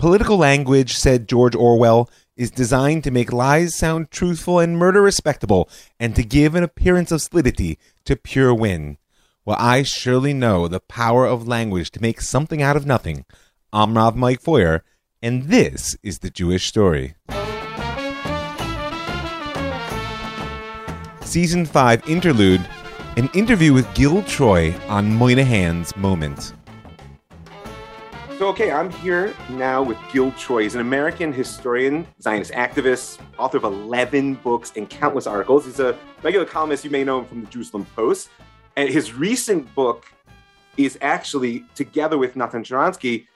Political language, said George Orwell, is designed to make lies sound truthful and murder respectable, and to give an appearance of solidity to pure win. Well, I surely know the power of language to make something out of nothing. I'm Rav Mike Feuer, and this is the Jewish story. Season 5 Interlude An interview with Gil Troy on Moynihan's Moment. So, okay, I'm here now with Gil Troy. He's an American historian, Zionist activist, author of 11 books and countless articles. He's a regular columnist. You may know him from the Jerusalem Post. And his recent book is actually, together with Nathan Sharansky,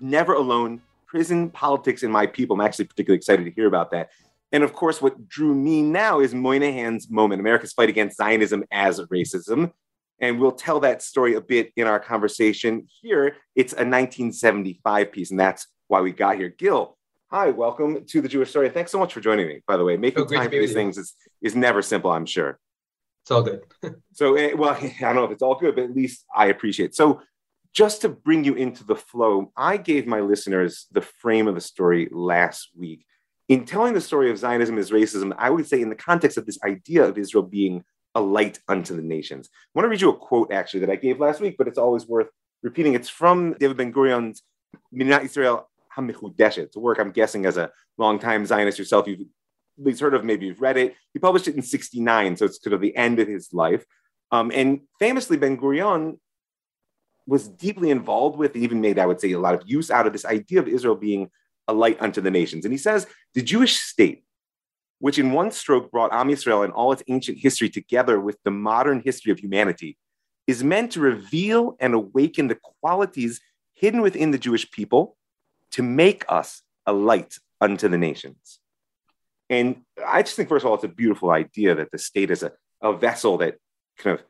Never Alone Prison, Politics, and My People. I'm actually particularly excited to hear about that. And of course, what drew me now is Moynihan's Moment America's Fight Against Zionism as Racism. And we'll tell that story a bit in our conversation here. It's a 1975 piece, and that's why we got here. Gil, hi, welcome to the Jewish Story. Thanks so much for joining me, by the way. Making oh, time for these things is, is never simple, I'm sure. It's all good. so, eh, well, I don't know if it's all good, but at least I appreciate it. So, just to bring you into the flow, I gave my listeners the frame of the story last week. In telling the story of Zionism as racism, I would say in the context of this idea of Israel being a light unto the nations. I want to read you a quote actually that I gave last week, but it's always worth repeating. It's from David Ben Gurion's Medinat Israel HaMechudeshet. It's a work I'm guessing as a longtime Zionist yourself, you've at least heard of, maybe you've read it. He published it in 69, so it's sort of the end of his life. Um, and famously, Ben Gurion was deeply involved with, and even made, I would say, a lot of use out of this idea of Israel being a light unto the nations. And he says the Jewish state which in one stroke brought Am Yisrael and all its ancient history together with the modern history of humanity, is meant to reveal and awaken the qualities hidden within the Jewish people to make us a light unto the nations. And I just think, first of all, it's a beautiful idea that the state is a, a vessel that kind of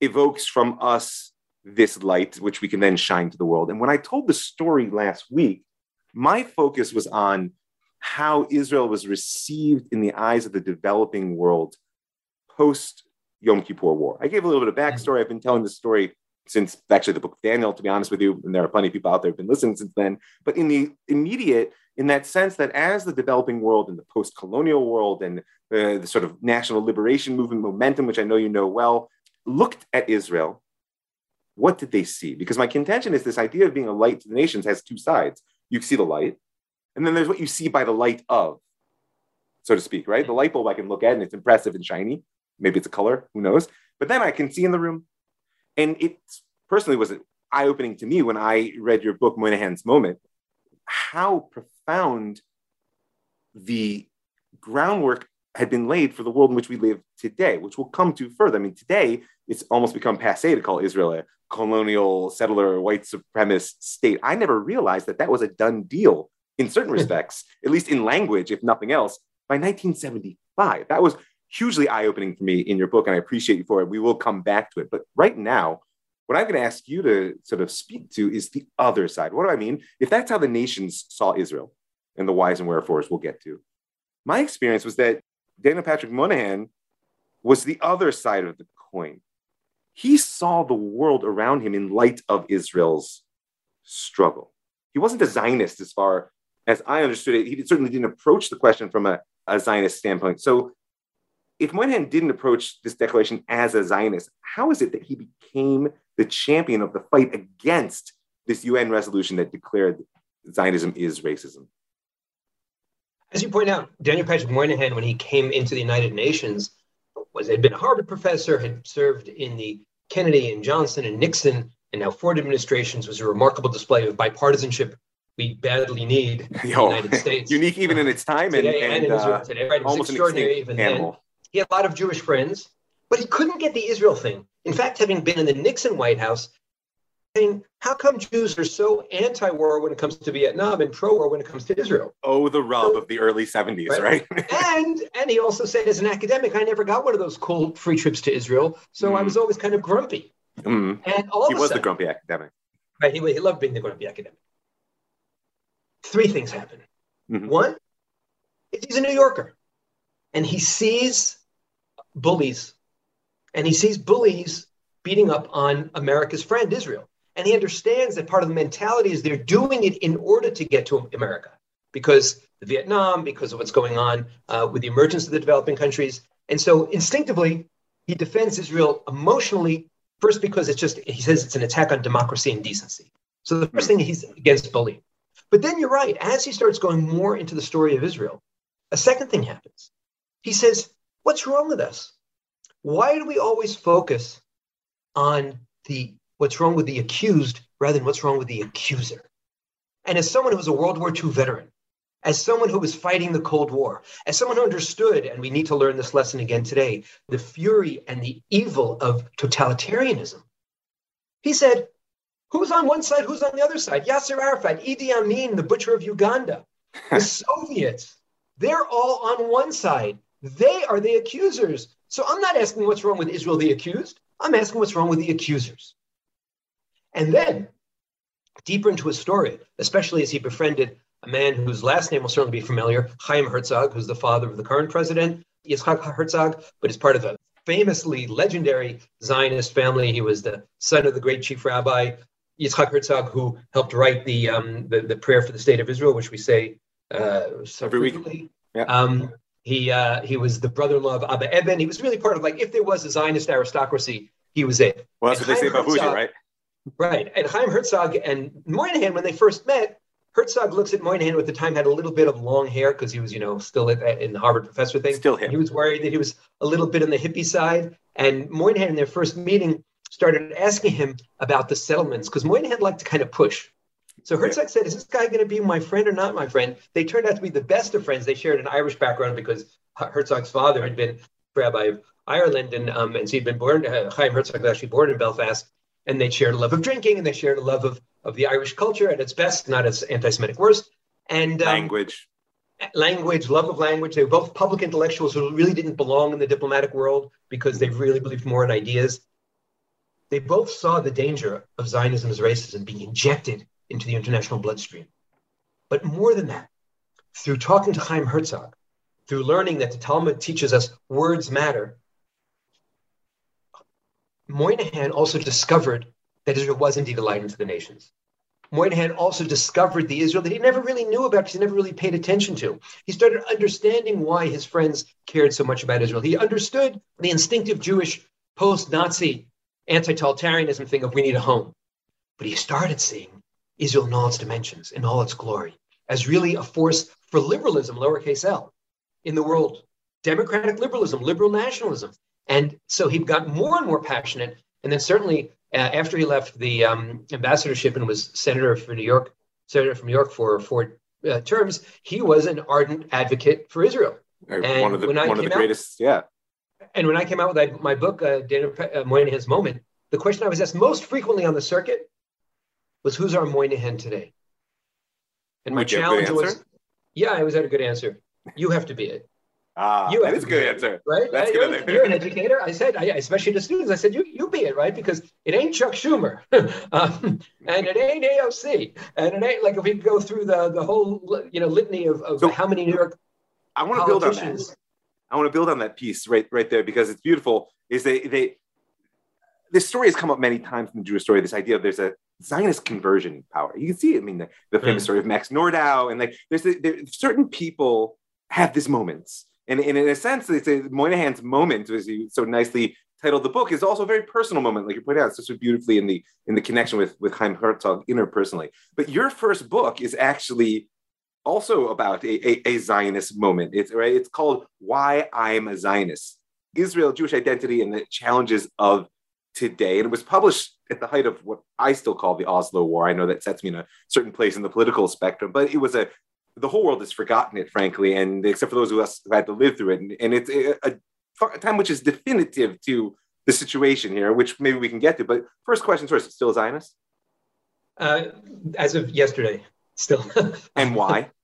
evokes from us this light, which we can then shine to the world. And when I told the story last week, my focus was on how Israel was received in the eyes of the developing world post Yom Kippur War. I gave a little bit of backstory. I've been telling this story since actually the book of Daniel, to be honest with you, and there are plenty of people out there who've been listening since then. But in the immediate, in that sense that as the developing world and the post-colonial world and uh, the sort of national liberation movement momentum, which I know you know well, looked at Israel, what did they see? Because my contention is this idea of being a light to the nations has two sides. You see the light, and then there's what you see by the light of, so to speak, right? The light bulb I can look at and it's impressive and shiny. Maybe it's a color, who knows? But then I can see in the room. And it personally was eye opening to me when I read your book, Moynihan's Moment, how profound the groundwork had been laid for the world in which we live today, which we'll come to further. I mean, today it's almost become passe to call Israel a colonial, settler, white supremacist state. I never realized that that was a done deal in certain hmm. respects, at least in language, if nothing else, by 1975. That was hugely eye opening for me in your book, and I appreciate you for it. We will come back to it. But right now, what I'm going to ask you to sort of speak to is the other side. What do I mean? If that's how the nations saw Israel and the whys and wherefores we'll get to, my experience was that Daniel Patrick Moynihan was the other side of the coin. He saw the world around him in light of Israel's struggle. He wasn't a Zionist as far as I understood it, he certainly didn't approach the question from a, a Zionist standpoint. So, if Moynihan didn't approach this declaration as a Zionist, how is it that he became the champion of the fight against this UN resolution that declared Zionism is racism? As you point out, Daniel Patrick Moynihan, when he came into the United Nations, was had been a Harvard professor, had served in the Kennedy and Johnson and Nixon and now Ford administrations, was a remarkable display of bipartisanship we badly need the United States. Unique even in its time today and, and, and in Israel uh, today. Right? Was extraordinary even animal. then. He had a lot of Jewish friends, but he couldn't get the Israel thing. In fact, having been in the Nixon White House, saying, how come Jews are so anti-war when it comes to Vietnam and pro-war when it comes to Israel? Oh, the rub so, of the early 70s, right? right? and and he also said, as an academic, I never got one of those cool free trips to Israel, so mm. I was always kind of grumpy. Mm. And all he was sudden, the grumpy academic. Right, he, he loved being the grumpy academic three things happen. Mm-hmm. One is he's a New Yorker and he sees bullies and he sees bullies beating up on America's friend Israel. And he understands that part of the mentality is they're doing it in order to get to America because Vietnam, because of what's going on uh, with the emergence of the developing countries. And so instinctively, he defends Israel emotionally, first because it's just, he says it's an attack on democracy and decency. So the first thing he's against bullying. But then you're right, as he starts going more into the story of Israel, a second thing happens. He says, What's wrong with us? Why do we always focus on the what's wrong with the accused rather than what's wrong with the accuser? And as someone who was a World War II veteran, as someone who was fighting the Cold War, as someone who understood, and we need to learn this lesson again today, the fury and the evil of totalitarianism, he said, Who's on one side? Who's on the other side? Yasser Arafat, Idi Amin, the butcher of Uganda, the Soviets, they're all on one side. They are the accusers. So I'm not asking what's wrong with Israel, the accused. I'm asking what's wrong with the accusers. And then, deeper into his story, especially as he befriended a man whose last name will certainly be familiar, Chaim Herzog, who's the father of the current president, Yitzhak Herzog, but is part of a famously legendary Zionist family. He was the son of the great chief rabbi Yitzhak Herzog, who helped write the, um, the, the prayer for the state of Israel, which we say uh, so every frequently. week. Yeah. Um, he uh, he was the brother-in-law of Abba Eban. He was really part of like if there was a Zionist aristocracy, he was it. Well, that's and what Chaim they say about Herzog, right? Right. And Chaim Herzog and Moynihan, when they first met, Herzog looks at Moynihan, who at the time had a little bit of long hair because he was, you know, still at, in the Harvard professor thing. Still him. He was worried that he was a little bit on the hippie side. And Moynihan, in their first meeting, started asking him about the settlements because Moynihan liked to kind of push. So Herzog said, Is this guy going to be my friend or not my friend? They turned out to be the best of friends. They shared an Irish background because Herzog's father had been rabbi of Ireland, and, um, and so he'd been born, uh, Chaim Herzog was actually born in Belfast, and they shared a love of drinking and they shared a love of, of the Irish culture at its best, not its anti Semitic worst. And um, language. Language, love of language. They were both public intellectuals who really didn't belong in the diplomatic world because they really believed more in ideas. They both saw the danger of Zionism as racism being injected into the international bloodstream. But more than that, through talking to Chaim Herzog, through learning that the Talmud teaches us words matter, Moynihan also discovered that Israel was indeed a light unto the nations. Moynihan also discovered the Israel that he never really knew about because he never really paid attention to. He started understanding why his friends cared so much about Israel. He understood the instinctive Jewish post Nazi anti totalitarianism thing of we need a home. But he started seeing Israel in all its dimensions, in all its glory, as really a force for liberalism, lowercase l, in the world. Democratic liberalism, liberal nationalism. And so he got more and more passionate. And then certainly uh, after he left the um, ambassadorship and was senator for New York, senator from New York for four uh, terms, he was an ardent advocate for Israel. And one of the, one of the greatest, out, yeah. And when I came out with my book, uh, Daniel uh, Moynihan's Moment, the question I was asked most frequently on the circuit was, "Who's our Moynihan today?" And my challenge was, "Yeah, I was at a good answer. You have to be it. Ah, you that is a good answer, right? That's you're, good. You're an educator. I said, I, especially to students, I said, you you be it, right? Because it ain't Chuck Schumer, um, and it ain't AOC, and it ain't like if we go through the the whole you know litany of, of so, how many New York. I want to build on that. I want to build on that piece right right there because it's beautiful. Is they they this story has come up many times in the Jewish story. This idea of there's a Zionist conversion power. You can see it. I mean, the, the famous mm. story of Max Nordau, and like there's the, there, certain people have these moments and, and in a sense, it's a Moynihan's moment, as you so nicely titled the book, is also a very personal moment, like you pointed out, so beautifully in the in the connection with with Chaim Herzog interpersonally. But your first book is actually also about a, a, a Zionist moment. It's right. It's called "Why I'm a Zionist: Israel, Jewish Identity, and the Challenges of Today." And it was published at the height of what I still call the Oslo War. I know that sets me in a certain place in the political spectrum, but it was a the whole world has forgotten it, frankly, and except for those of us who had to live through it. And, and it's a, a, time which is definitive to the situation here, which maybe we can get to. But first question first, still Zionist? Uh, as of yesterday, still. and why?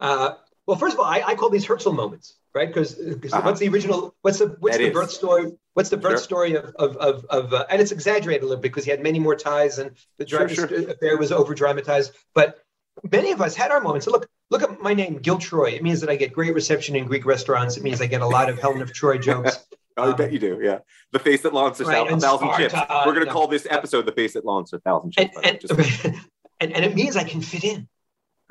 Uh, well, first of all, I, I, call these Herzl moments, right? Because uh-huh. what's the original? What's the what's that the is. birth story? What's the birth sure. story of of of, of uh, and it's exaggerated a little bit because he had many more ties and the sure, sure. affair was over dramatized. But many of us had our moments. Look, look at my name, Gil Troy. It means that I get great reception in Greek restaurants. It means I get a lot of Helen of Troy jokes. Oh, I bet you do. Yeah, the face that launched right, a thousand chips. We're going to call this episode "The Face That Launched a Thousand Chips." And, and, and, and, it means I can fit in.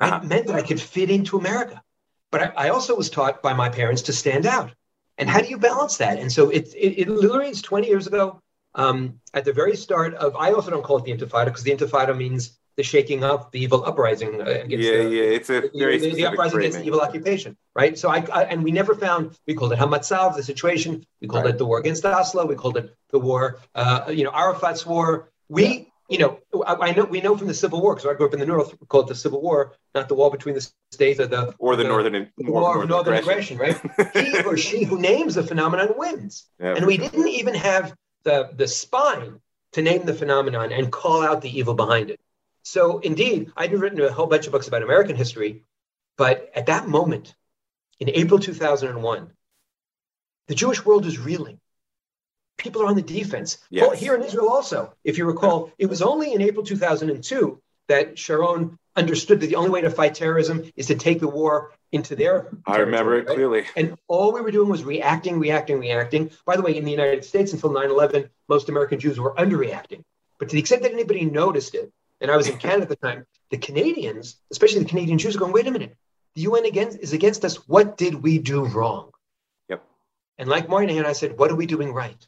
Uh-huh. It meant that I could fit into America. But I, I, also was taught by my parents to stand out. And how do you balance that? And so it, it, it literally is 20 years ago. Um, at the very start of, I also don't call it the Intifada because the Intifada means the shaking up, the evil uprising against yeah, the, yeah, it's a very the, the uprising framing. against the evil occupation, right? So I, I, and we never found we called it Hamatzav, the situation. We called right. it the war against Oslo. We called it the war, uh, you know, Arafat's war. We, you know, I, I, know we know from the Civil War because I grew up in the North. We call it the Civil War, not the war between the states or the or the, the northern the war, northern, northern aggression, aggression right? he or she who names the phenomenon wins, yeah, and we sure. didn't even have the the spine to name the phenomenon and call out the evil behind it. So indeed, I'd written a whole bunch of books about American history, but at that moment, in April 2001, the Jewish world is reeling. People are on the defense. Oh, yes. Well, here in Israel also, if you recall, it was only in April 2002 that Sharon understood that the only way to fight terrorism is to take the war into their. I remember it right? clearly. And all we were doing was reacting, reacting, reacting. By the way, in the United States until 9 11, most American Jews were underreacting. But to the extent that anybody noticed it, and I was in Canada at the time, the Canadians, especially the Canadian Jews, are going, wait a minute, the UN against, is against us. What did we do wrong? Yep. And like Moynihan, I said, what are we doing right?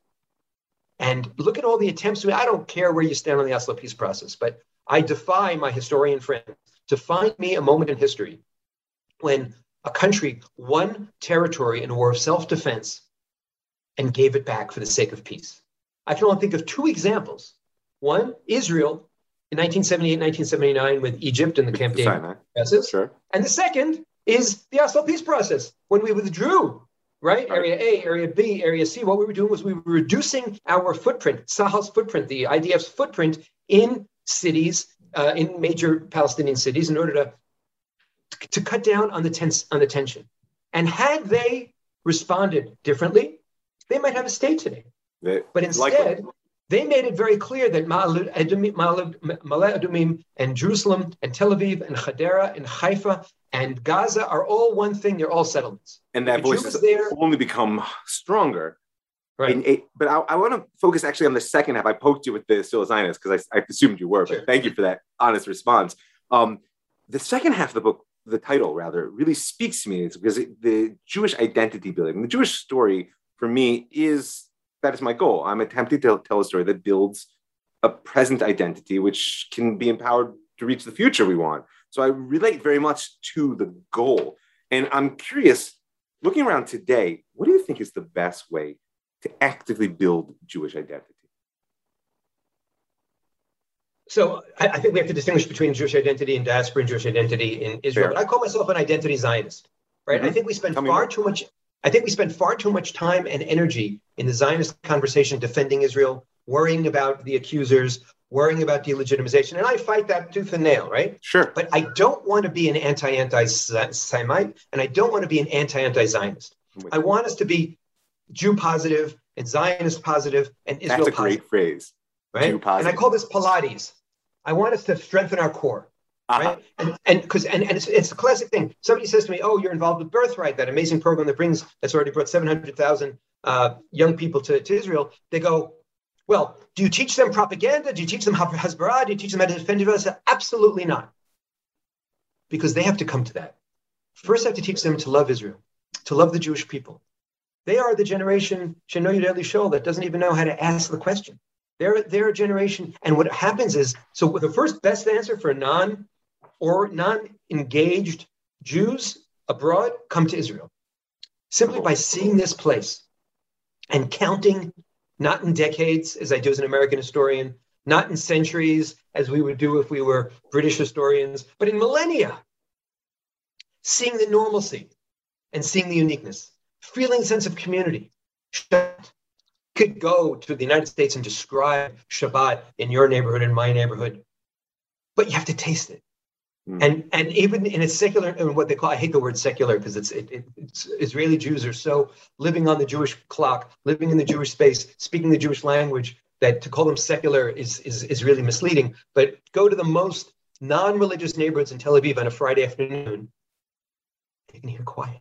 And look at all the attempts. I don't care where you stand on the Oslo peace process, but I defy my historian friends to find me a moment in history when a country won territory in a war of self defense and gave it back for the sake of peace. I can only think of two examples. One, Israel in 1978, 1979 with Egypt and the Camp David process. Sure. And the second is the Oslo peace process when we withdrew, right? Area A, Area B, Area C. What we were doing was we were reducing our footprint, Tsahal's footprint, the IDF's footprint in cities, uh, in major Palestinian cities, in order to to cut down on the tense on the tension. And had they responded differently, they might have a state today. They, but instead, likely. They made it very clear that Ma'ale Adumim and Jerusalem and Tel Aviv and Hadera and Haifa and Gaza are all one thing. They're all settlements. And that the voice has there, only become stronger. Right. But I, I, want to focus actually on the second half. I poked you with the still Zionist because I, I, assumed you were, sure. but thank you for that honest response. Um, the second half of the book, the title rather, really speaks to me because it, the Jewish identity building, the Jewish story for me is that is my goal. I'm attempting to tell a story that builds a present identity, which can be empowered to reach the future we want. So I relate very much to the goal. And I'm curious, looking around today, what do you think is the best way to actively build Jewish identity? So I, I think we have to distinguish between Jewish identity and diaspora and Jewish identity in Israel. Fair. But I call myself an identity Zionist, right? Mm-hmm. I think we spend Tell far too much I think we spend far too much time and energy in the Zionist conversation defending Israel, worrying about the accusers, worrying about delegitimization. And I fight that tooth and nail, right? Sure. But I don't want to be an anti anti Semite and I don't want to be an anti anti Zionist. I want us to be Jew positive and Zionist positive and Israel That's a positive, great phrase. Right? And I call this Pilates. I want us to strengthen our core. Uh-huh. Right? And and because and, and it's, it's a classic thing. Somebody says to me, "Oh, you're involved with Birthright, that amazing program that brings that's already brought seven hundred thousand uh, young people to, to Israel." They go, "Well, do you teach them propaganda? Do you teach them Hasbara? Do you teach them how to defend Israel?" Absolutely not, because they have to come to that. First, I have to teach them to love Israel, to love the Jewish people. They are the generation Sheno Yudeli Shol that doesn't even know how to ask the question. They're, they're a generation, and what happens is so the first best answer for a non or non-engaged Jews abroad come to Israel simply by seeing this place and counting, not in decades, as I do as an American historian, not in centuries, as we would do if we were British historians, but in millennia, seeing the normalcy and seeing the uniqueness, feeling a sense of community. Shabbat. could go to the United States and describe Shabbat in your neighborhood, in my neighborhood, but you have to taste it. Mm. And and even in a secular, what they call, I hate the word secular because it's, it, it, it's Israeli Jews are so living on the Jewish clock, living in the Jewish space, speaking the Jewish language that to call them secular is is, is really misleading. But go to the most non-religious neighborhoods in Tel Aviv on a Friday afternoon, you can hear quiet.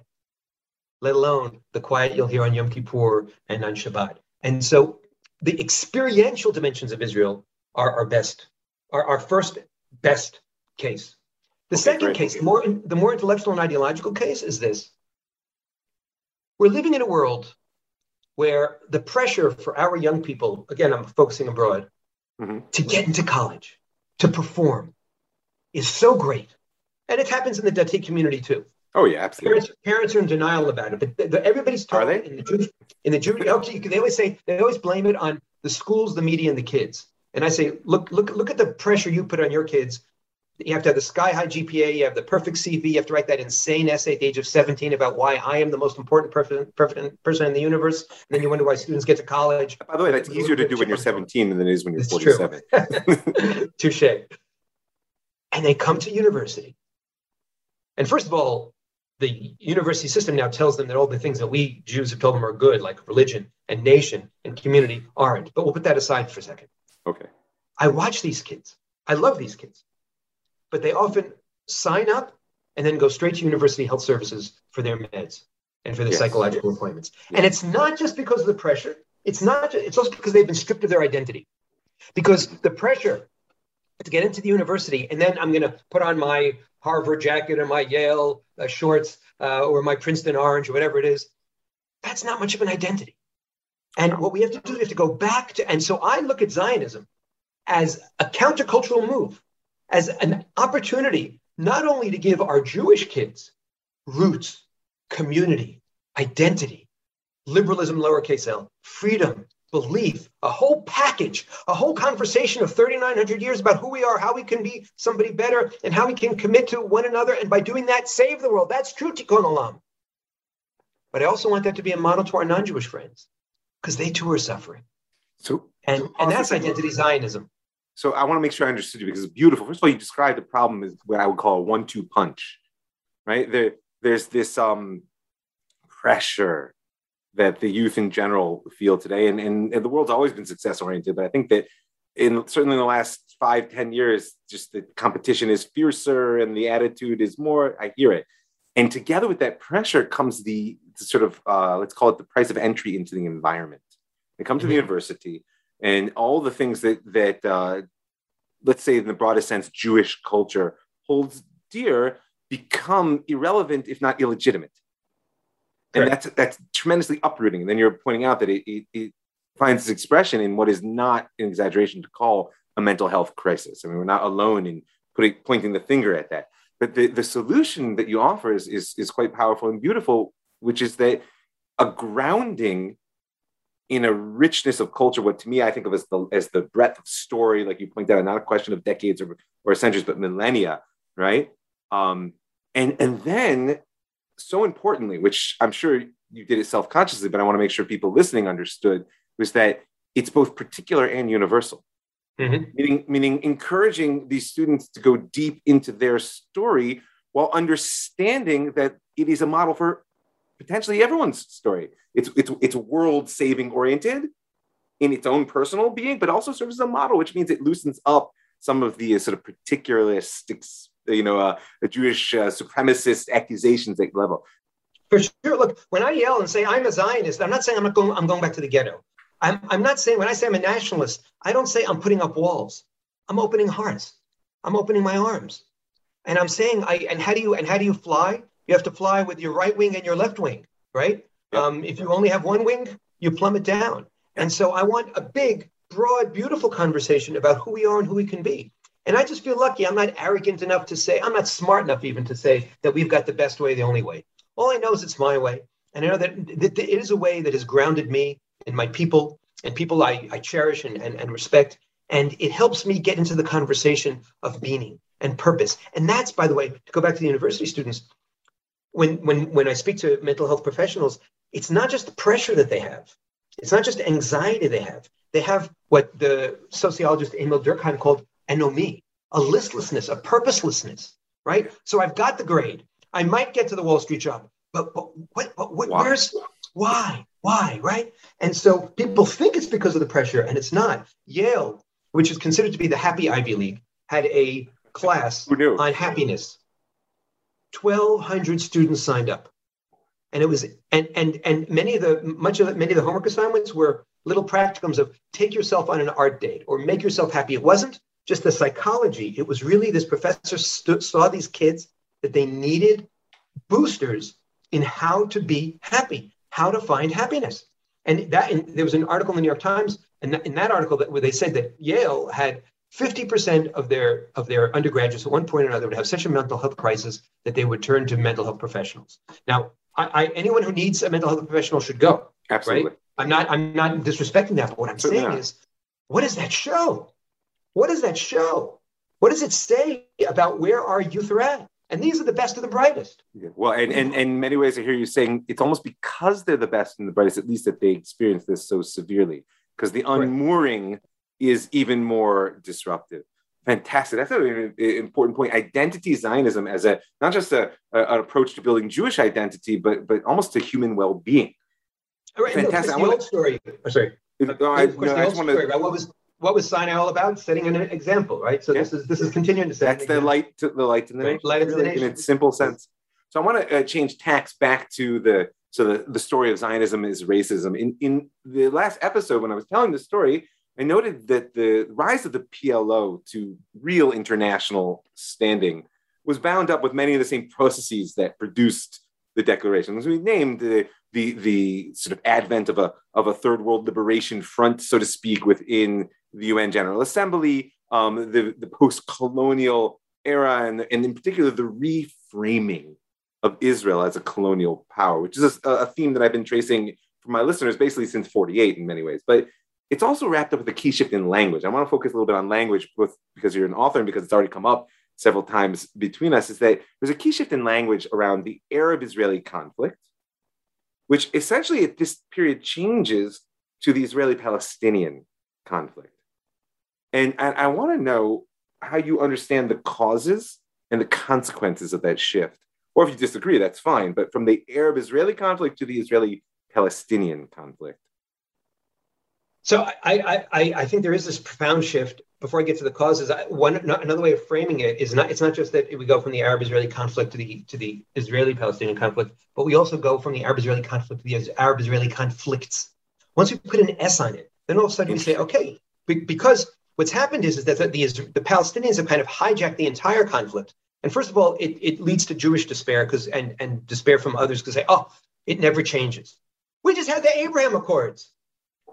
let alone the quiet you'll hear on Yom Kippur and on Shabbat. And so the experiential dimensions of Israel are our best, are our first best case. The okay, second great. case, the more, the more intellectual and ideological case is this. We're living in a world where the pressure for our young people, again, I'm focusing abroad, mm-hmm. to get into college, to perform, is so great. And it happens in the Dati community too. Oh yeah, absolutely. Parents, parents are in denial about it, but everybody's talking in the Jewish, in the Jewish. Okay, they always say they always blame it on the schools, the media, and the kids. And I say, look, look, look at the pressure you put on your kids. You have to have the sky high GPA. You have the perfect CV. You have to write that insane essay at the age of 17 about why I am the most important perfect, perfect person in the universe. And then you wonder why students get to college. By the way, that's easier to do when you're 17 than it is when you're 47. Touche. And they come to university. And first of all, the university system now tells them that all the things that we Jews have told them are good, like religion and nation and community, aren't. But we'll put that aside for a second. Okay. I watch these kids. I love these kids. But they often sign up and then go straight to university health services for their meds and for their yes. psychological appointments. Yes. And it's not just because of the pressure. It's not. Just, it's also because they've been stripped of their identity. Because the pressure to get into the university, and then I'm going to put on my Harvard jacket or my Yale uh, shorts uh, or my Princeton orange or whatever it is. That's not much of an identity. And what we have to do is to go back to, and so I look at Zionism as a countercultural move, as an opportunity not only to give our Jewish kids roots, community, identity, liberalism, lowercase l, freedom, belief, a whole package, a whole conversation of 3,900 years about who we are, how we can be somebody better, and how we can commit to one another. And by doing that, save the world. That's true tikkun olam. But I also want that to be a model to our non Jewish friends because they too are suffering. So, and, so and that's identity Zionism. So I want to make sure I understood you because it's beautiful. First of all, you described the problem as what I would call a one-two punch, right? There, there's this um, pressure that the youth in general feel today. And, and, and the world's always been success oriented, but I think that in certainly in the last five ten years, just the competition is fiercer and the attitude is more, I hear it. And together with that pressure comes the, the sort of, uh, let's call it the price of entry into the environment. They come to mm-hmm. the university and all the things that, that uh, let's say in the broadest sense, Jewish culture holds dear become irrelevant, if not illegitimate and that's that's tremendously uprooting. And then you're pointing out that it, it, it, finds its expression in what is not an exaggeration to call a mental health crisis. I mean, we're not alone in putting pointing the finger at that. But the, the solution that you offer is, is, is quite powerful and beautiful, which is that a grounding in a richness of culture, what to me I think of as the as the breadth of story, like you point out, not a question of decades or, or centuries, but millennia, right? Um, and and then so importantly, which I'm sure you did it self consciously, but I want to make sure people listening understood, was that it's both particular and universal. Mm-hmm. Meaning, meaning encouraging these students to go deep into their story while understanding that it is a model for potentially everyone's story. It's, it's, it's world saving oriented in its own personal being, but also serves as a model, which means it loosens up some of the sort of particularist you know, uh, Jewish uh, supremacist accusations at level. For sure. Look, when I yell and say I'm a Zionist, I'm not saying I'm not going. I'm going back to the ghetto. I'm, I'm not saying when I say I'm a nationalist, I don't say I'm putting up walls. I'm opening hearts. I'm opening my arms, and I'm saying I. And how do you and how do you fly? You have to fly with your right wing and your left wing, right? Yep. Um, if you only have one wing, you plummet down. And so I want a big, broad, beautiful conversation about who we are and who we can be. And I just feel lucky. I'm not arrogant enough to say, I'm not smart enough even to say that we've got the best way, the only way. All I know is it's my way. And I know that it is a way that has grounded me and my people and people I, I cherish and, and, and respect. And it helps me get into the conversation of meaning and purpose. And that's, by the way, to go back to the university students, when, when, when I speak to mental health professionals, it's not just the pressure that they have. It's not just anxiety they have. They have what the sociologist Emile Durkheim called anomie, a listlessness, a purposelessness, right? So I've got the grade. I might get to the Wall Street job, but, but what, what, what why? where's why? Why, right? And so people think it's because of the pressure, and it's not. Yale, which is considered to be the happy Ivy League, had a class on happiness. 1,200 students signed up. And it was and and and many of the much of the, many of the homework assignments were little practicums of take yourself on an art date or make yourself happy. It wasn't just the psychology. It was really this professor st- saw these kids that they needed boosters in how to be happy, how to find happiness. And that and there was an article in the New York Times, and in that article that where they said that Yale had 50% of their of their undergraduates at one point or another would have such a mental health crisis that they would turn to mental health professionals. Now, I, I anyone who needs a mental health professional should go. Absolutely. Right? I'm not I'm not disrespecting that, but what I'm Certainly saying not. is, what does that show? What does that show? What does it say about where our youth are at? And these are the best of the brightest. Yeah. Well, and, and, and in many ways, I hear you saying it's almost because they're the best and the brightest, at least that they experience this so severely, because the unmooring. Is even more disruptive. Fantastic. That's an important point. Identity Zionism as a not just a, a, an approach to building Jewish identity, but but almost to human well-being. Right, Fantastic. No, the old story. Oh, sorry. No, I, no, I just want to. What was what was Sinai all about? Setting an example, right? So yeah. this is this is continuing to set. That's the light to the light to the nation. Light really, the nation. in its simple sense. So I want to uh, change tax back to the so the, the story of Zionism is racism. In in the last episode, when I was telling the story, I noted that the rise of the PLO to real international standing was bound up with many of the same processes that produced the declaration. As we named the the the sort of advent of a of a third world liberation front, so to speak, within the UN General Assembly, um, the, the post colonial era, and, and in particular, the reframing of Israel as a colonial power, which is a, a theme that I've been tracing for my listeners basically since 48 in many ways. But it's also wrapped up with a key shift in language. I want to focus a little bit on language, both because you're an author and because it's already come up several times between us, is that there's a key shift in language around the Arab Israeli conflict, which essentially at this period changes to the Israeli Palestinian conflict. And, and I want to know how you understand the causes and the consequences of that shift. Or if you disagree, that's fine. But from the Arab Israeli conflict to the Israeli Palestinian conflict. So I, I, I think there is this profound shift. Before I get to the causes, one another way of framing it is not it's not just that we go from the Arab-Israeli conflict to the to the Israeli-Palestinian conflict, but we also go from the Arab-Israeli conflict to the Arab-Israeli conflicts. Once we put an S on it, then all of a sudden we say, okay, because what's happened is, is that the, the, the Palestinians have kind of hijacked the entire conflict. And first of all, it, it leads to Jewish despair because and, and despair from others because say, oh, it never changes. We just had the Abraham Accords.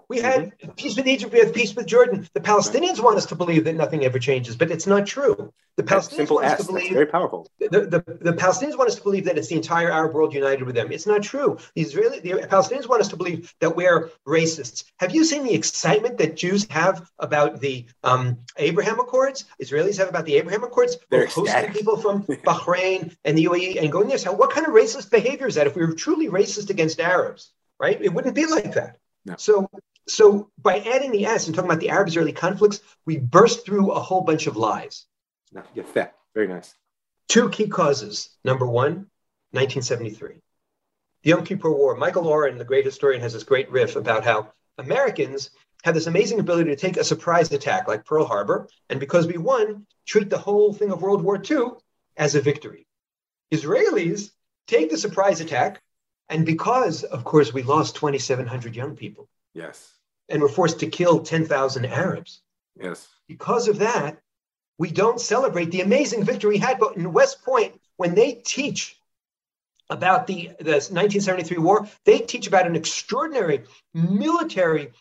We had mm-hmm. peace with Egypt, we had peace with Jordan. The Palestinians want us to believe that nothing ever changes, but it's not true. The Palestinians simple want us to believe very powerful. The, the, the, Palestinians want us to believe that it's the entire Arab world united with them. It's not true. The Israeli the Palestinians want us to believe that we're racists. Have you seen the excitement that Jews have about the um, Abraham Accords? Israelis have about the Abraham Accords. They're hosting people from Bahrain and the UAE and going there. So what kind of racist behavior is that if we were truly racist against Arabs? Right? It wouldn't be like that. No. So so by adding the S and talking about the Arab-Israeli conflicts, we burst through a whole bunch of lies. Yeah, fair. Very nice. Two key causes. Number one, 1973. The Yom Kippur War. Michael Oren, the great historian, has this great riff about how Americans have this amazing ability to take a surprise attack like Pearl Harbor, and because we won, treat the whole thing of World War II as a victory. Israelis take the surprise attack, and because, of course, we lost 2,700 young people. Yes and were forced to kill 10,000 Arabs. Yes. Because of that, we don't celebrate the amazing victory we had. But in West Point, when they teach about the, the 1973 war, they teach about an extraordinary military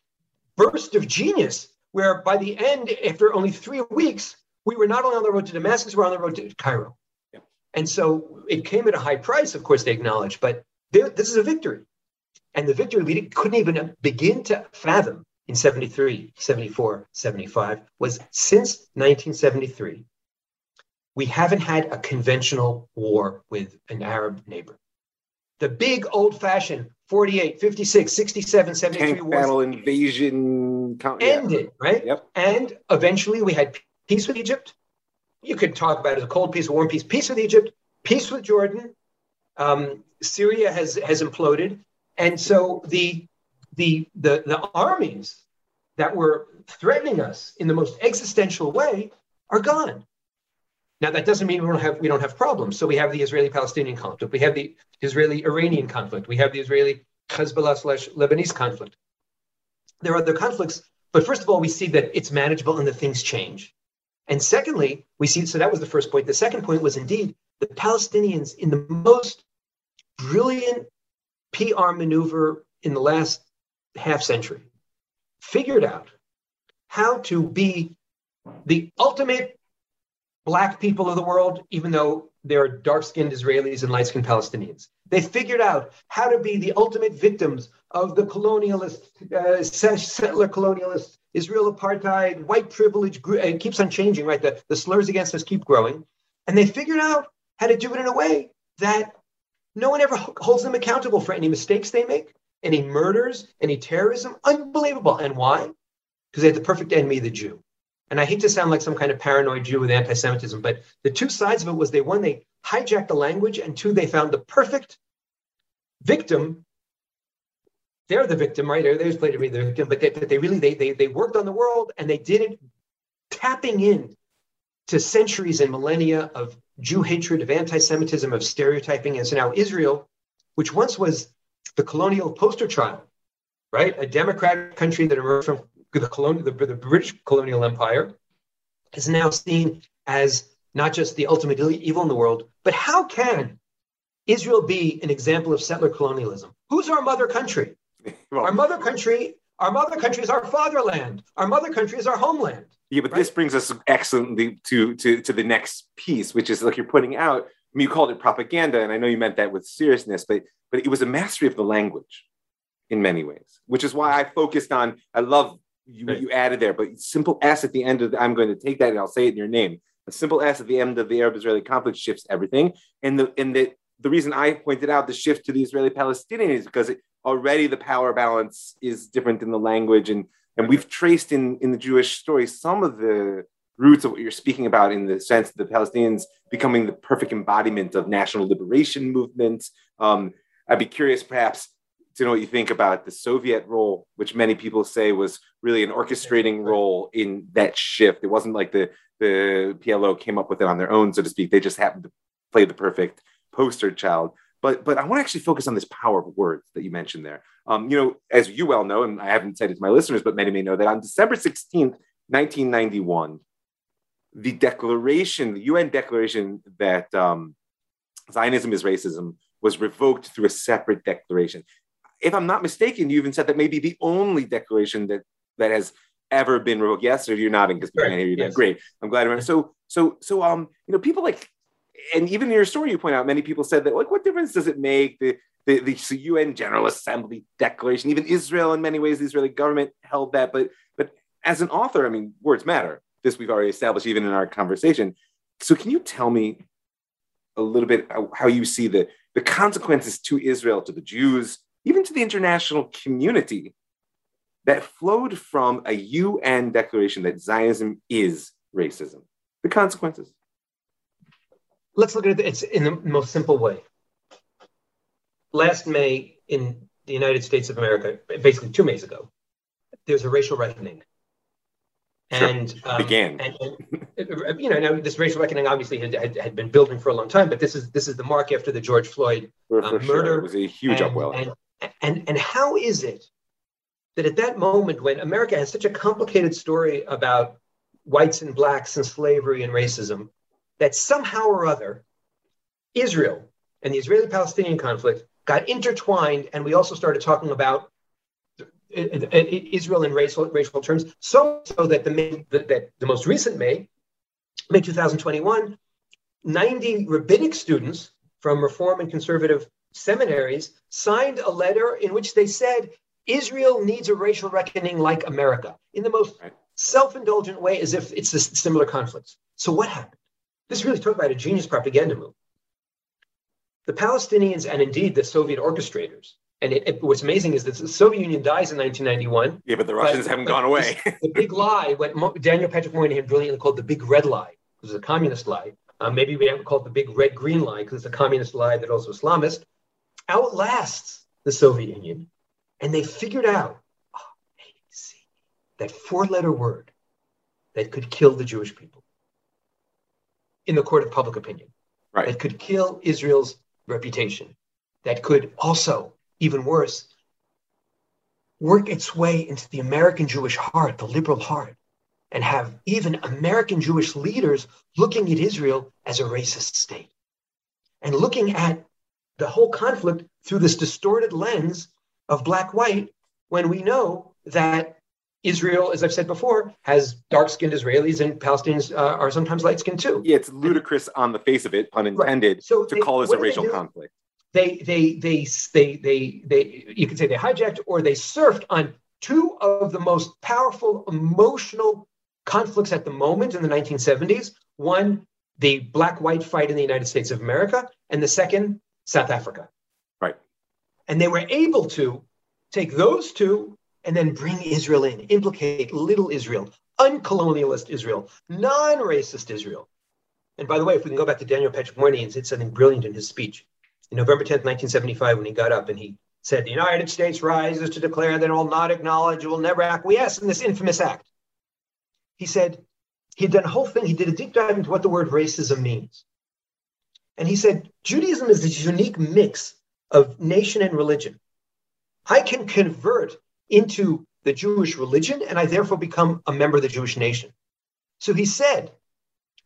burst of genius where by the end, after only three weeks, we were not only on the road to Damascus, we were on the road to Cairo. Yeah. And so it came at a high price, of course, they acknowledge, but this is a victory. And the victory we couldn't even begin to fathom in 73, 74, 75 was since 1973, we haven't had a conventional war with an Arab neighbor. The big old fashioned 48, 56, 67, 73 Tank wars battle invasion count, yeah. ended, right? Yep. And eventually we had peace with Egypt. You could talk about it as a cold peace, a warm peace, peace with Egypt, peace with Jordan. Um, Syria has, has imploded. And so the, the, the, the armies that were threatening us in the most existential way are gone. Now that doesn't mean we don't have we don't have problems. So we have the Israeli-Palestinian conflict, we have the Israeli-Iranian conflict, we have the Israeli Hezbollah slash Lebanese conflict. There are other conflicts, but first of all, we see that it's manageable and that things change. And secondly, we see so that was the first point. The second point was indeed the Palestinians in the most brilliant PR maneuver in the last half century figured out how to be the ultimate black people of the world, even though there are dark skinned Israelis and light skinned Palestinians. They figured out how to be the ultimate victims of the colonialist, uh, settler colonialist, Israel apartheid, white privilege. It keeps on changing, right? The, the slurs against us keep growing. And they figured out how to do it in a way that no one ever holds them accountable for any mistakes they make, any murders, any terrorism. Unbelievable. And why? Because they had the perfect enemy, the Jew. And I hate to sound like some kind of paranoid Jew with anti-Semitism, but the two sides of it was they one, they hijacked the language, and two, they found the perfect victim. They're the victim, right? They're played to be the victim, but they, but they really they, they they worked on the world and they did it tapping in to centuries and millennia of Jew hatred, of anti-Semitism, of stereotyping. And so now Israel, which once was the colonial poster child, right? A democratic country that emerged from the, colonial, the, the British colonial empire is now seen as not just the ultimate evil in the world, but how can Israel be an example of settler colonialism? Who's our mother country? Well, our mother country, our mother country is our fatherland. Our mother country is our homeland. Yeah, but right? this brings us excellently to, to to the next piece, which is like you're putting out. I mean, you called it propaganda, and I know you meant that with seriousness, but but it was a mastery of the language in many ways, which is why I focused on. I love you, right. you added there, but simple S at the end of the, I'm going to take that and I'll say it in your name. A simple S at the end of the Arab-Israeli conflict shifts everything. And the and the the reason I pointed out the shift to the Israeli-Palestinian is because it, already the power balance is different in the language, and and we've traced in in the Jewish story some of the roots of what you're speaking about in the sense of the Palestinians becoming the perfect embodiment of national liberation movements. Um, I'd be curious, perhaps, to know what you think about the Soviet role, which many people say was really an orchestrating role in that shift. It wasn't like the the PLO came up with it on their own, so to speak. They just happened to play the perfect poster child. But but I want to actually focus on this power of words that you mentioned there. Um, you know, as you well know, and I haven't said it to my listeners, but many may know that on December 16th, 1991, the declaration, the UN declaration that um, Zionism is racism was revoked through a separate declaration if I'm not mistaken, you even said that maybe the only declaration that that has ever been revoked. Yes, or you're nodding because I hear you. Yes. Great. I'm glad. I remember. So so so um you know people like and even in your story you point out many people said that like what difference does it make the the, the UN General Assembly declaration even Israel in many ways the Israeli government held that but but as an author I mean words matter this we've already established even in our conversation so can you tell me a little bit how you see the the consequences to Israel to the Jews even to the international community that flowed from a UN declaration that Zionism is racism. The consequences. Let's look at it it's in the most simple way. Last May in the United States of America, basically two Mays ago, there's a racial reckoning. Sure. And um, began. And, and, you know, now this racial reckoning obviously had, had, had, been building for a long time, but this is this is the mark after the George Floyd um, murder. Sure. It was a huge and, upwelling. And, and how is it that at that moment, when America has such a complicated story about whites and blacks and slavery and racism, that somehow or other, Israel and the Israeli Palestinian conflict got intertwined, and we also started talking about Israel in racial, racial terms, so, so that the May, that the most recent May, May 2021, 90 rabbinic students from Reform and Conservative seminaries signed a letter in which they said Israel needs a racial reckoning like America in the most self indulgent way, as if it's a similar conflicts. So, what happened? This really talked about a genius propaganda move. The Palestinians and indeed the Soviet orchestrators, and it, it, what's amazing is that the Soviet Union dies in 1991. Yeah, but the Russians but, haven't but gone away. the big lie, what Daniel Patrick Moynihan brilliantly called the big red lie, it was a communist lie. Uh, maybe we have call it the big red green lie because it's a communist lie that also Islamist outlasts the Soviet Union. And they figured out oh, that four letter word that could kill the Jewish people. In the court of public opinion right. that could kill Israel's reputation, that could also, even worse, work its way into the American Jewish heart, the liberal heart, and have even American Jewish leaders looking at Israel as a racist state and looking at the whole conflict through this distorted lens of black white when we know that Israel, as I've said before, has dark skinned Israelis and Palestinians uh, are sometimes light skinned too. Yeah, it's ludicrous on the face of it, pun intended, right. so to they, call this a racial conflict. They, they, they, they, they, they, you could say they hijacked or they surfed on two of the most powerful emotional conflicts at the moment in the 1970s. One, the black white fight in the United States of America, and the second, South Africa. Right. And they were able to take those two and then bring Israel in, implicate little Israel, uncolonialist Israel, non racist Israel. And by the way, if we can go back to Daniel Patrick Moynihan, he said something brilliant in his speech. In November 10th, 1975, when he got up and he said, The United States rises to declare that it will not acknowledge, it will never acquiesce in this infamous act. He said, he'd done a whole thing, he did a deep dive into what the word racism means. And he said, Judaism is this unique mix of nation and religion. I can convert into the Jewish religion, and I therefore become a member of the Jewish nation. So he said,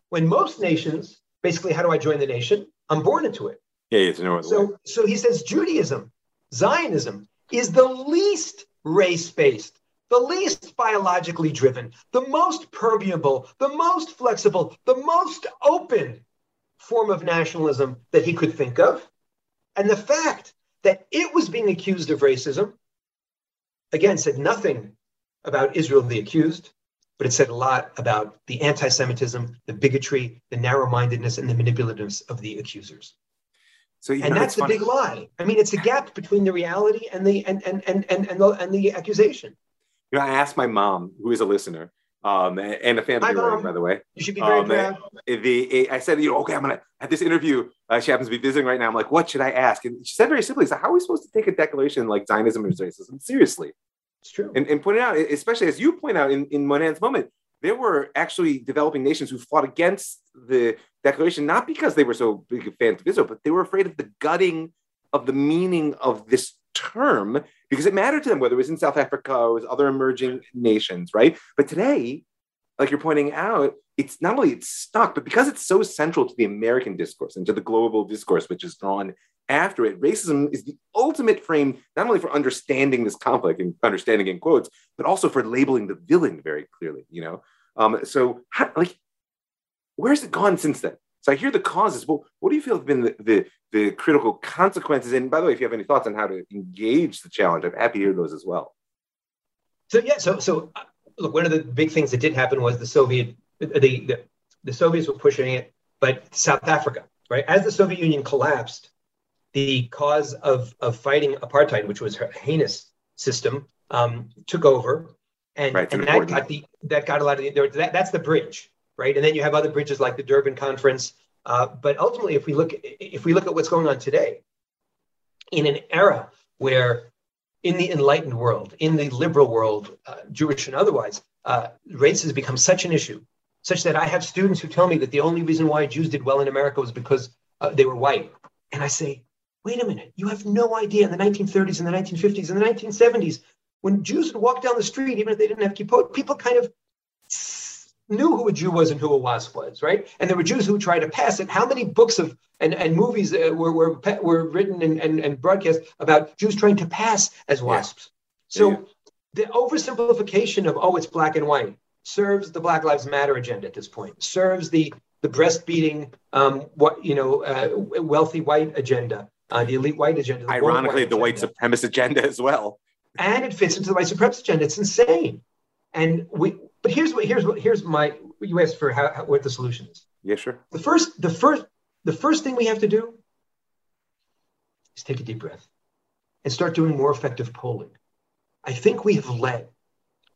when most nations, basically, how do I join the nation? I'm born into it. Yeah, it's no so, way. So he says Judaism, Zionism, is the least race based, the least biologically driven, the most permeable, the most flexible, the most open form of nationalism that he could think of. And the fact that it was being accused of racism again, said nothing about Israel the accused, but it said a lot about the anti Semitism, the bigotry, the narrow mindedness, and the manipulativeness of the accusers. So, and know, that's the funny. big lie. I mean, it's a gap between the reality and the and and and and, and, the, and the accusation. You know, I asked my mom, who is a listener, um, and a fan of yours, by the way. You should be very um, proud. The, I said, you know, okay, I'm gonna have this interview. Uh, she happens to be visiting right now. I'm like, what should I ask? And she said very simply, "So how are we supposed to take a declaration like Zionism and racism seriously?" It's true. And, and pointed out, especially as you point out in, in Moynihan's moment, there were actually developing nations who fought against the declaration, not because they were so big a fans of Israel, but they were afraid of the gutting of the meaning of this term because it mattered to them, whether it was in South Africa or it was other emerging nations, right? But today, like you're pointing out, it's not only it's stuck, but because it's so central to the American discourse and to the global discourse, which is drawn after it, racism is the ultimate frame, not only for understanding this conflict and understanding in quotes, but also for labeling the villain very clearly, you know? Um, so, how, like, where's it gone since then? So I hear the causes. Well, what do you feel have been the, the, the critical consequences? And by the way, if you have any thoughts on how to engage the challenge, I'm happy to hear those as well. So yeah, so so uh, look, one of the big things that did happen was the Soviet the, the, the Soviets were pushing it, but South Africa, right? As the Soviet Union collapsed, the cause of, of fighting apartheid, which was a heinous system, um, took over, and, right, and that got the that got a lot of the, that, that's the bridge, right? And then you have other bridges like the Durban Conference. Uh, but ultimately, if we look if we look at what's going on today, in an era where in the enlightened world, in the liberal world, uh, Jewish and otherwise, uh, race has become such an issue, such that I have students who tell me that the only reason why Jews did well in America was because uh, they were white. And I say, wait a minute, you have no idea in the 1930s and the 1950s and the 1970s, when Jews would walk down the street, even if they didn't have kippot, people kind of knew who a Jew was and who a wasp was, right? And there were Jews who tried to pass it. How many books of and, and movies uh, were, were, were written and, and, and broadcast about Jews trying to pass as wasps? Yeah. So yeah. the oversimplification of, oh, it's black and white serves the Black Lives Matter agenda at this point, serves the the breastfeeding, um, what you know, uh, wealthy white agenda, uh, the elite white agenda. The Ironically, white the white supremacist agenda as well. And it fits into the white supremacist agenda. It's insane. And we, but here's what here's what here's my. You asked for how, how what the solution is. Yeah, sure. The first, the first, the first thing we have to do is take a deep breath and start doing more effective polling. I think we have let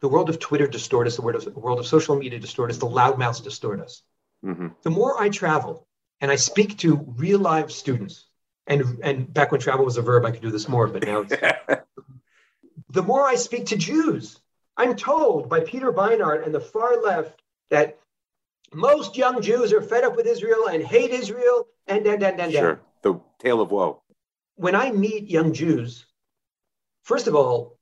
the world of Twitter distort us, the world of, the world of social media distort us, the loudmouths distort us. Mm-hmm. The more I travel and I speak to real live students, and and back when travel was a verb, I could do this more, but now the more I speak to Jews, I'm told by Peter Beinart and the far left that most young Jews are fed up with Israel and hate Israel and and and and. Sure, the tale of woe. When I meet young Jews, first of all,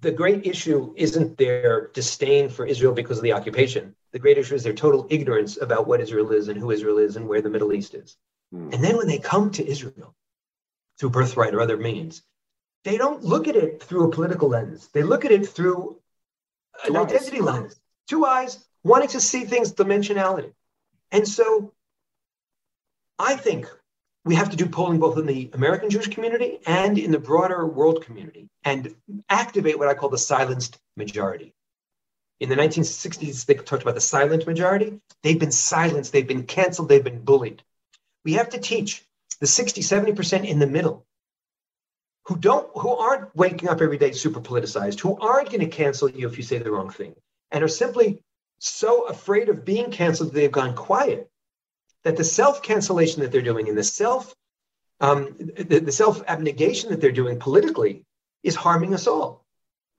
the great issue isn't their disdain for Israel because of the occupation. The great issue is their total ignorance about what Israel is and who Israel is and where the Middle East is. Hmm. And then when they come to Israel through birthright or other means, they don't look at it through a political lens. They look at it through an two identity eyes. lens, two eyes, wanting to see things dimensionality. And so I think we have to do polling both in the American Jewish community and in the broader world community and activate what I call the silenced majority. In the 1960s, they talked about the silent majority. They've been silenced, they've been canceled, they've been bullied. We have to teach the 60, 70% in the middle who don't who aren't waking up every day super politicized, who aren't going to cancel you if you say the wrong thing, and are simply so afraid of being canceled that they've gone quiet that the self-cancellation that they're doing and the self um, the, the self-abnegation that they're doing politically is harming us all.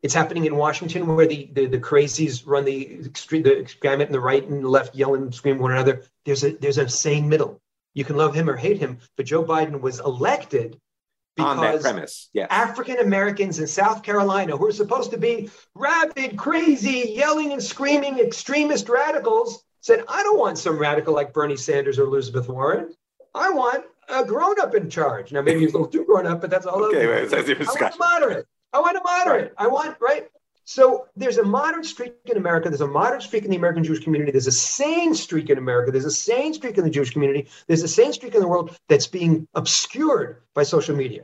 It's happening in Washington where the, the, the crazies run the extreme the gamut and the right and the left yell and scream one another. There's a there's a sane middle. You can love him or hate him, but Joe Biden was elected on that premise. Yes. African Americans in South Carolina who are supposed to be rabid, crazy, yelling and screaming extremist radicals said, I don't want some radical like Bernie Sanders or Elizabeth Warren. I want a grown up in charge. Now, maybe he's a little too grown up, but that's all. Okay, wait, that's. I want a moderate. I want a moderate. Right. I want, right? So there's a moderate streak in America. There's a moderate streak in the American Jewish community. There's a sane streak in America. There's a sane streak in the Jewish community. There's a sane streak in the world that's being obscured by social media.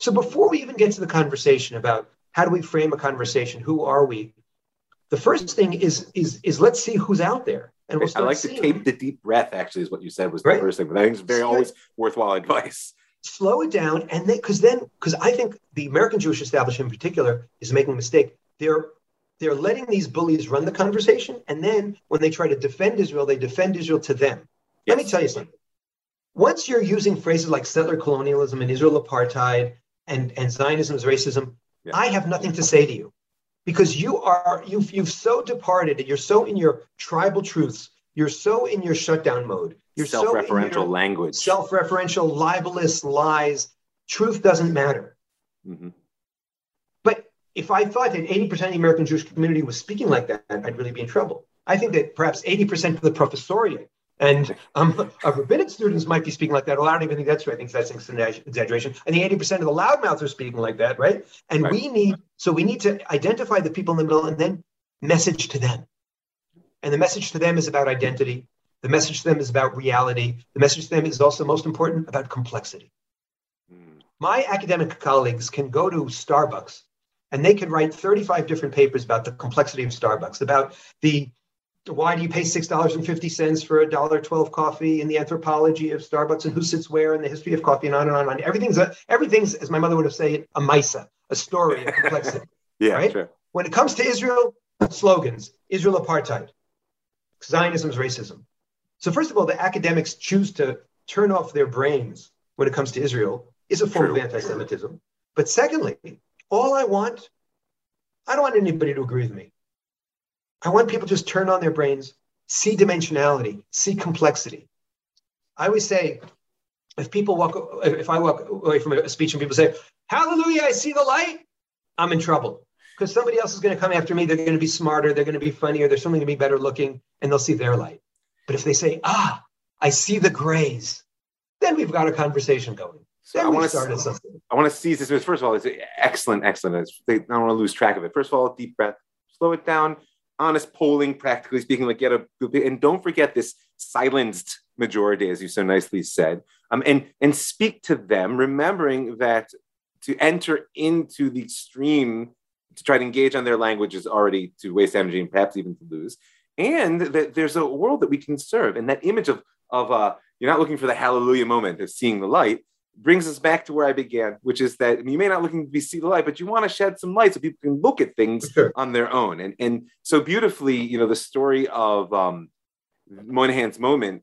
So before we even get to the conversation about how do we frame a conversation, who are we? The first thing is is is let's see who's out there. And we'll I like to tape the deep breath. Actually, is what you said was the right. first thing. But I think it's very always worthwhile advice. Slow it down, and then because then because I think the American Jewish establishment in particular is making a mistake. They're they're letting these bullies run the conversation, and then when they try to defend Israel, they defend Israel to them. Yes. Let me tell you something. Once you're using phrases like settler colonialism and Israel apartheid and, and Zionism is racism. I have nothing to say to you because you are you've you've so departed and you're so in your tribal truths you're so in your shutdown mode you're self-referential so language self-referential libelous lies truth doesn't matter mm-hmm. If i thought that 80% of the american jewish community was speaking like that i'd really be in trouble i think that perhaps 80% of the professoriate and um, our rabbinic students might be speaking like that. Well, I don't even think that's true. I think that's an exaggeration. I think 80% of the loudmouths are speaking like that, right? And right. we need, so we need to identify the people in the middle and then message to them. And the message to them is about identity. The message to them is about reality. The message to them is also most important about complexity. Hmm. My academic colleagues can go to Starbucks and they can write 35 different papers about the complexity of Starbucks, about the why do you pay six dollars and fifty cents for a dollar twelve coffee in the anthropology of Starbucks and who sits where in the history of coffee and on and on and on. Everything's a, everything's as my mother would have said a misa, a story, a complexity. yeah, right. Sure. When it comes to Israel, slogans: Israel apartheid, Zionism is racism. So first of all, the academics choose to turn off their brains when it comes to Israel is a form True. of anti-Semitism. But secondly, all I want, I don't want anybody to agree with me. I want people to just turn on their brains, see dimensionality, see complexity. I always say, if people walk, if I walk away from a speech and people say, Hallelujah, I see the light, I'm in trouble because somebody else is going to come after me. They're going to be smarter, they're going to be funnier, they're certainly going to be better looking, and they'll see their light. But if they say, Ah, I see the grays, then we've got a conversation going. So I want to I want to seize this. First of all, it's excellent, excellent. I don't want to lose track of it. First of all, deep breath, slow it down honest polling, practically speaking, like get a and don't forget this silenced majority, as you so nicely said, um, and and speak to them, remembering that to enter into the extreme to try to engage on their language is already to waste energy and perhaps even to lose, and that there's a world that we can serve, and that image of of uh, you're not looking for the hallelujah moment of seeing the light, brings us back to where I began, which is that you may not looking to be see the light, but you want to shed some light so people can look at things sure. on their own. And and so beautifully, you know, the story of um, Moynihan's moment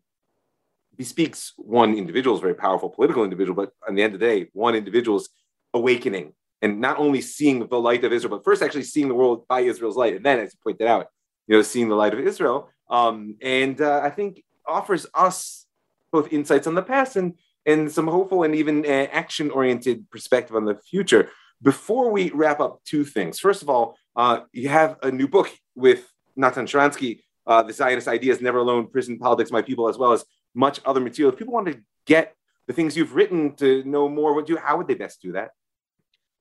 bespeaks one individual's very powerful political individual, but on the end of the day, one individual's awakening and not only seeing the light of Israel, but first actually seeing the world by Israel's light, and then, as you pointed out, you know, seeing the light of Israel. um, and uh, I think offers us both insights on the past and and some hopeful and even uh, action oriented perspective on the future. Before we wrap up, two things. First of all, uh, you have a new book with Natan Sharansky, uh, The Zionist Ideas Never Alone, Prison Politics, My People, as well as much other material. If people want to get the things you've written to know more, what do you, how would they best do that?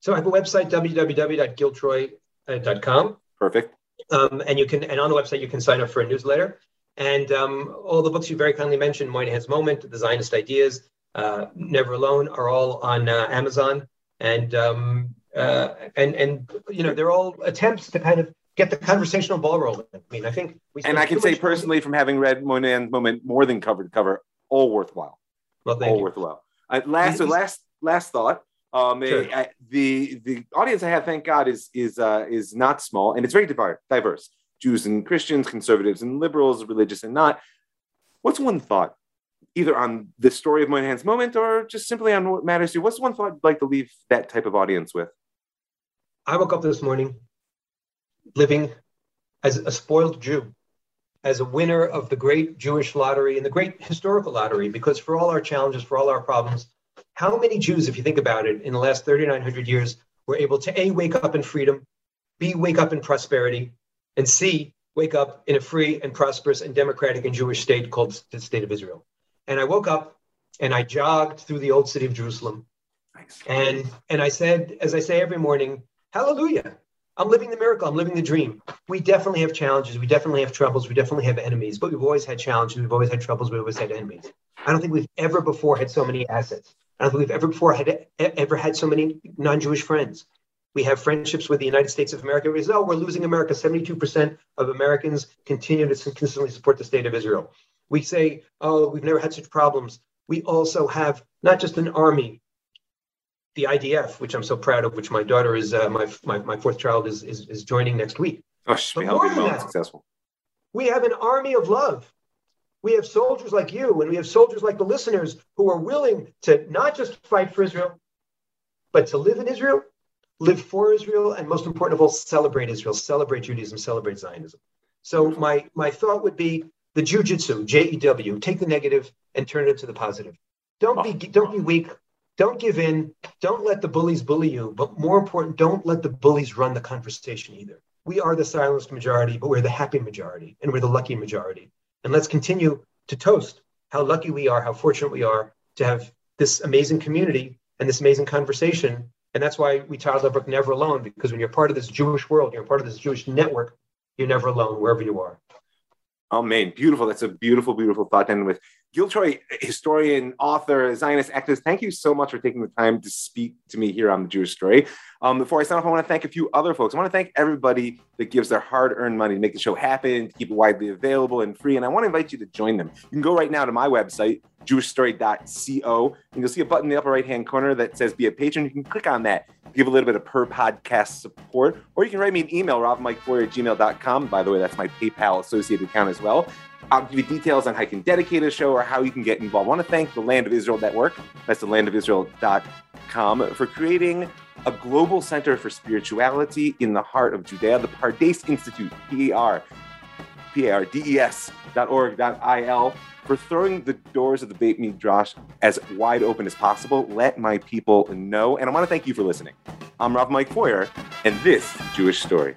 So I have a website, www.giltroy.com. Perfect. Um, and you can, and on the website, you can sign up for a newsletter. And um, all the books you very kindly mentioned, Moynihan's Moment, The Zionist Ideas, uh, Never Alone, are all on uh, Amazon. And um, uh, and and you know they're all attempts to kind of get the conversational ball rolling. I mean, I think. and I can say personally, from having read Moynihan's Moment more than cover to cover, all worthwhile. Well, thank all you. worthwhile. Uh, last, so last, last thought. Um, Sure. I- the the audience I have, thank God, is is uh, is not small, and it's very diverse. Jews and Christians, conservatives and liberals, religious and not. What's one thought, either on the story of Moynihan's moment or just simply on what matters to you? What's the one thought you'd like to leave that type of audience with? I woke up this morning living as a spoiled Jew, as a winner of the great Jewish lottery and the great historical lottery, because for all our challenges, for all our problems, how many Jews, if you think about it, in the last 3,900 years were able to A, wake up in freedom, B, wake up in prosperity, and C, wake up in a free and prosperous and democratic and Jewish state called the State of Israel? And I woke up and I jogged through the old city of Jerusalem. Nice. And and I said, as I say every morning, hallelujah. I'm living the miracle. I'm living the dream. We definitely have challenges. We definitely have troubles. We definitely have enemies, but we've always had challenges. We've always had troubles. We've always had enemies. I don't think we've ever before had so many assets. I don't think we've ever before had ever had so many non-Jewish friends. We have friendships with the United States of America. We say, oh, we're losing America. 72% of Americans continue to consistently support the state of Israel. We say, oh, we've never had such problems. We also have not just an army, the IDF, which I'm so proud of, which my daughter is, uh, my, my, my fourth child is, is, is joining next week. Oh, should be But more than that- successful. We have an army of love. We have soldiers like you, and we have soldiers like the listeners who are willing to not just fight for Israel, but to live in Israel, live for Israel, and most important of all, celebrate Israel, celebrate Judaism, celebrate Zionism. So my my thought would be the jujitsu, J E W, take the negative and turn it into the positive. Don't be don't be weak. Don't give in. Don't let the bullies bully you. But more important, don't let the bullies run the conversation either. We are the silenced majority, but we're the happy majority, and we're the lucky majority. And let's continue to toast how lucky we are, how fortunate we are to have this amazing community and this amazing conversation. And that's why we titled our book Never Alone, because when you're part of this Jewish world, you're part of this Jewish network, you're never alone wherever you are. Oh man, beautiful. That's a beautiful, beautiful thought end with. Gil Troy, historian, author, Zionist activist, thank you so much for taking the time to speak to me here on the Jewish Story. Um, before I sign off, I want to thank a few other folks. I want to thank everybody that gives their hard-earned money to make the show happen, to keep it widely available and free. And I want to invite you to join them. You can go right now to my website, jewishstory.co, and you'll see a button in the upper right-hand corner that says "Be a Patron." You can click on that, give a little bit of per podcast support, or you can write me an email, ravmikefeuer at gmail.com. By the way, that's my PayPal associated account as well. I'll give you details on how you can dedicate a show or how you can get involved. I want to thank the Land of Israel Network, that's the landofisrael.com, for creating a global center for spirituality in the heart of Judea, the Pardes Institute, P-A-R, P-A-R-D-E-S dot org dot I-L, for throwing the doors of the Beit Midrash as wide open as possible. Let my people know. And I want to thank you for listening. I'm Rav Mike Feuer, and this is Jewish Story.